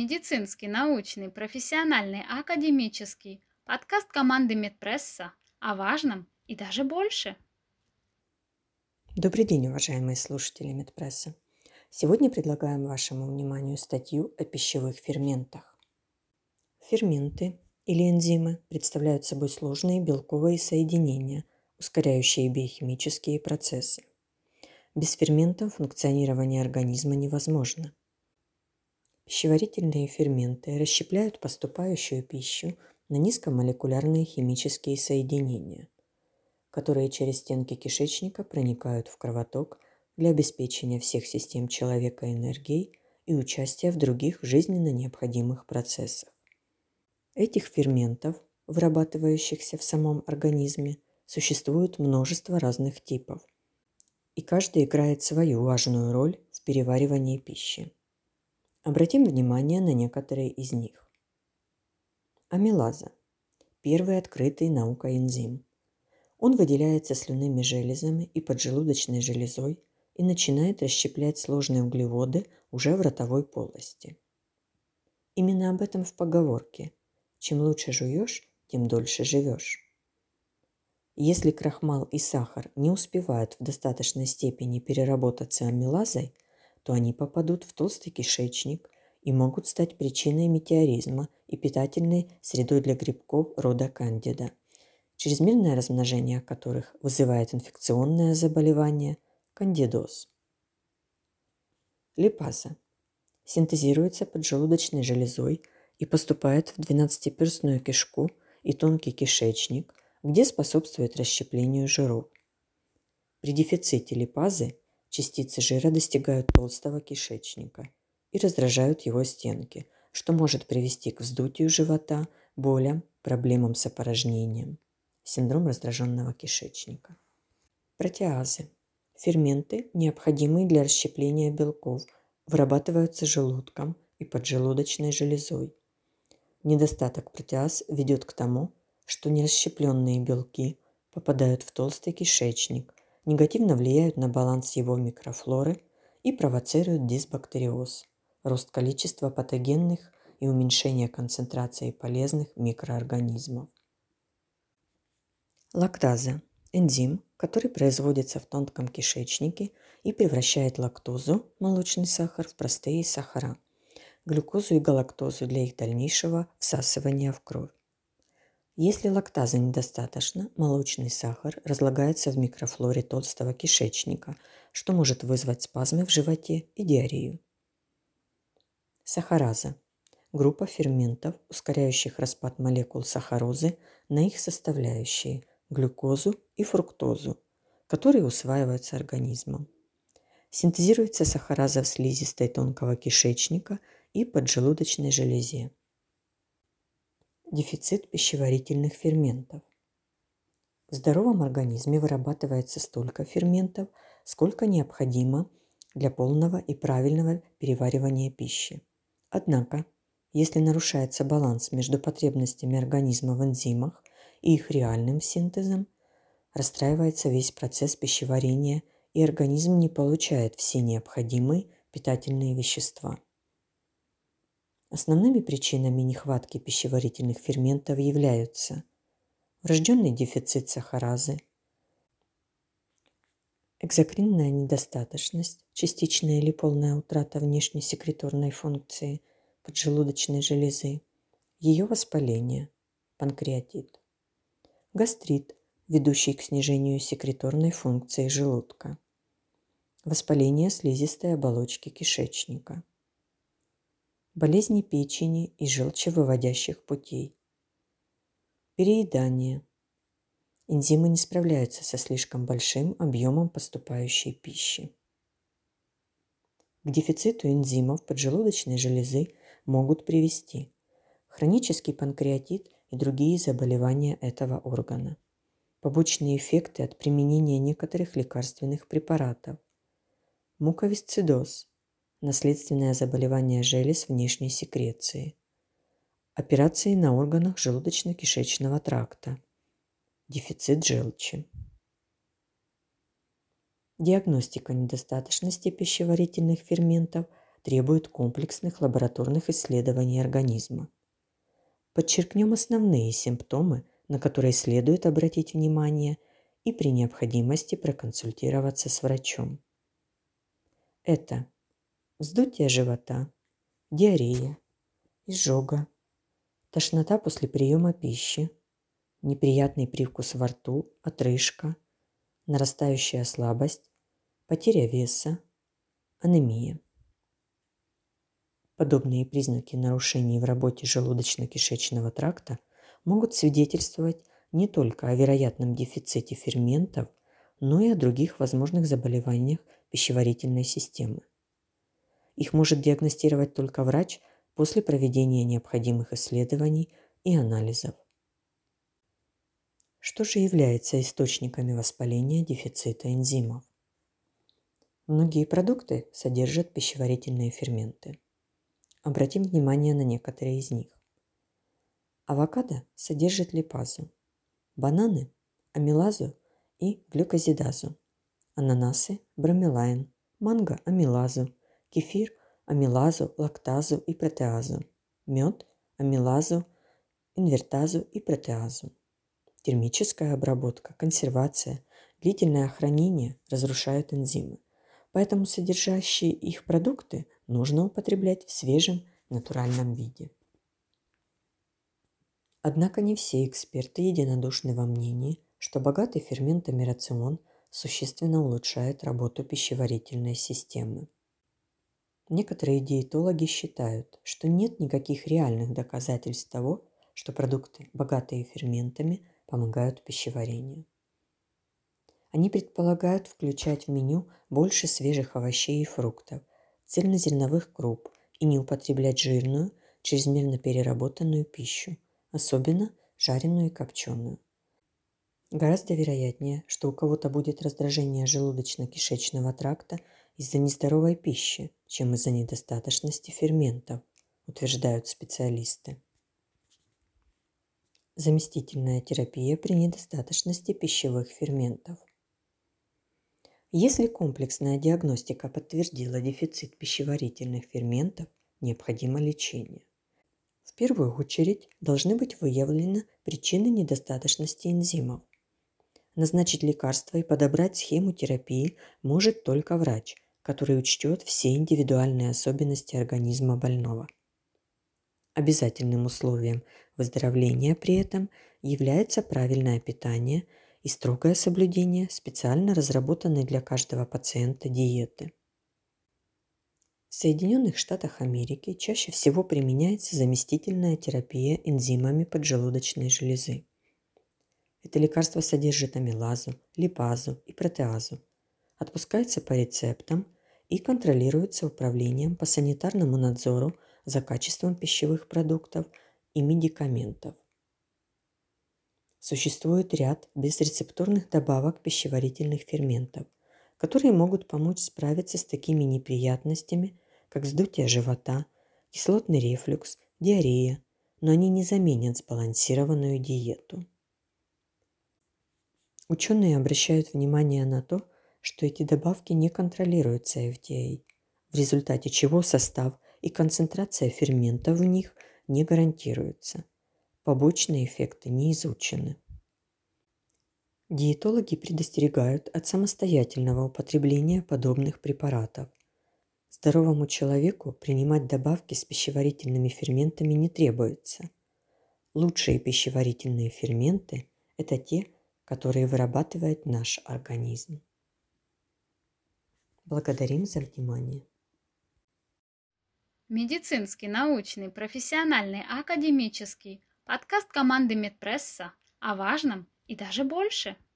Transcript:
Медицинский, научный, профессиональный, академический. Подкаст команды Медпресса о важном и даже больше. Добрый день, уважаемые слушатели Медпресса. Сегодня предлагаем вашему вниманию статью о пищевых ферментах. Ферменты или энзимы представляют собой сложные белковые соединения, ускоряющие биохимические процессы. Без ферментов функционирование организма невозможно. Пищеварительные ферменты расщепляют поступающую пищу на низкомолекулярные химические соединения, которые через стенки кишечника проникают в кровоток для обеспечения всех систем человека энергией и участия в других жизненно необходимых процессах. Этих ферментов, вырабатывающихся в самом организме, существует множество разных типов, и каждый играет свою важную роль в переваривании пищи. Обратим внимание на некоторые из них. Амилаза – первый открытый наукой энзим. Он выделяется слюнными железами и поджелудочной железой и начинает расщеплять сложные углеводы уже в ротовой полости. Именно об этом в поговорке «Чем лучше жуешь, тем дольше живешь». Если крахмал и сахар не успевают в достаточной степени переработаться амилазой – то они попадут в толстый кишечник и могут стать причиной метеоризма и питательной средой для грибков рода кандида, чрезмерное размножение которых вызывает инфекционное заболевание – кандидоз. Липаза синтезируется поджелудочной железой и поступает в двенадцатиперстную кишку и тонкий кишечник, где способствует расщеплению жиров. При дефиците липазы Частицы жира достигают толстого кишечника и раздражают его стенки, что может привести к вздутию живота, болям, проблемам с опорожнением. Синдром раздраженного кишечника. Протеазы. Ферменты, необходимые для расщепления белков, вырабатываются желудком и поджелудочной железой. Недостаток протеаз ведет к тому, что нерасщепленные белки попадают в толстый кишечник, негативно влияют на баланс его микрофлоры и провоцируют дисбактериоз, рост количества патогенных и уменьшение концентрации полезных микроорганизмов. Лактаза – энзим, который производится в тонком кишечнике и превращает лактозу, молочный сахар, в простые сахара, глюкозу и галактозу для их дальнейшего всасывания в кровь. Если лактазы недостаточно, молочный сахар разлагается в микрофлоре толстого кишечника, что может вызвать спазмы в животе и диарею. Сахараза – группа ферментов, ускоряющих распад молекул сахарозы на их составляющие – глюкозу и фруктозу, которые усваиваются организмом. Синтезируется сахараза в слизистой тонкого кишечника и поджелудочной железе. Дефицит пищеварительных ферментов. В здоровом организме вырабатывается столько ферментов, сколько необходимо для полного и правильного переваривания пищи. Однако, если нарушается баланс между потребностями организма в энзимах и их реальным синтезом, расстраивается весь процесс пищеварения, и организм не получает все необходимые питательные вещества. Основными причинами нехватки пищеварительных ферментов являются врожденный дефицит сахаразы, экзокринная недостаточность, частичная или полная утрата внешней секреторной функции поджелудочной железы, ее воспаление, панкреатит, гастрит, ведущий к снижению секреторной функции желудка, воспаление слизистой оболочки кишечника – болезни печени и желчевыводящих путей. Переедание. Энзимы не справляются со слишком большим объемом поступающей пищи. К дефициту энзимов поджелудочной железы могут привести хронический панкреатит и другие заболевания этого органа, побочные эффекты от применения некоторых лекарственных препаратов, муковисцидоз, наследственное заболевание желез внешней секреции, операции на органах желудочно-кишечного тракта, дефицит желчи. Диагностика недостаточности пищеварительных ферментов требует комплексных лабораторных исследований организма. Подчеркнем основные симптомы, на которые следует обратить внимание и при необходимости проконсультироваться с врачом. Это вздутие живота, диарея, изжога, тошнота после приема пищи, неприятный привкус во рту, отрыжка, нарастающая слабость, потеря веса, анемия. Подобные признаки нарушений в работе желудочно-кишечного тракта могут свидетельствовать не только о вероятном дефиците ферментов, но и о других возможных заболеваниях пищеварительной системы. Их может диагностировать только врач после проведения необходимых исследований и анализов. Что же является источниками воспаления дефицита энзимов? Многие продукты содержат пищеварительные ферменты. Обратим внимание на некоторые из них. Авокадо содержит липазу, бананы – амилазу и глюкозидазу, ананасы – бромелайн, манго – амилазу, кефир – амилазу, лактазу и протеазу, мед – амилазу, инвертазу и протеазу. Термическая обработка, консервация, длительное хранение разрушают энзимы, поэтому содержащие их продукты нужно употреблять в свежем натуральном виде. Однако не все эксперты единодушны во мнении, что богатый ферментами рацион существенно улучшает работу пищеварительной системы. Некоторые диетологи считают, что нет никаких реальных доказательств того, что продукты, богатые ферментами, помогают пищеварению. Они предполагают включать в меню больше свежих овощей и фруктов, цельнозерновых круп и не употреблять жирную, чрезмерно переработанную пищу, особенно жареную и копченую. Гораздо вероятнее, что у кого-то будет раздражение желудочно-кишечного тракта из-за нездоровой пищи, чем из-за недостаточности ферментов, утверждают специалисты. Заместительная терапия при недостаточности пищевых ферментов. Если комплексная диагностика подтвердила дефицит пищеварительных ферментов, необходимо лечение. В первую очередь должны быть выявлены причины недостаточности энзимов. Назначить лекарства и подобрать схему терапии может только врач, который учтет все индивидуальные особенности организма больного. Обязательным условием выздоровления при этом является правильное питание – и строгое соблюдение специально разработанной для каждого пациента диеты. В Соединенных Штатах Америки чаще всего применяется заместительная терапия энзимами поджелудочной железы. Это лекарство содержит амилазу, липазу и протеазу, отпускается по рецептам и контролируется управлением по санитарному надзору за качеством пищевых продуктов и медикаментов. Существует ряд безрецептурных добавок пищеварительных ферментов, которые могут помочь справиться с такими неприятностями, как вздутие живота, кислотный рефлюкс, диарея, но они не заменят сбалансированную диету. Ученые обращают внимание на то, что эти добавки не контролируются FDA, в результате чего состав и концентрация ферментов в них не гарантируются – Побочные эффекты не изучены. Диетологи предостерегают от самостоятельного употребления подобных препаратов. Здоровому человеку принимать добавки с пищеварительными ферментами не требуется. Лучшие пищеварительные ферменты – это те, которые вырабатывает наш организм. Благодарим за внимание. Медицинский, научный, профессиональный, академический – Подкаст команды Медпресса о важном и даже больше –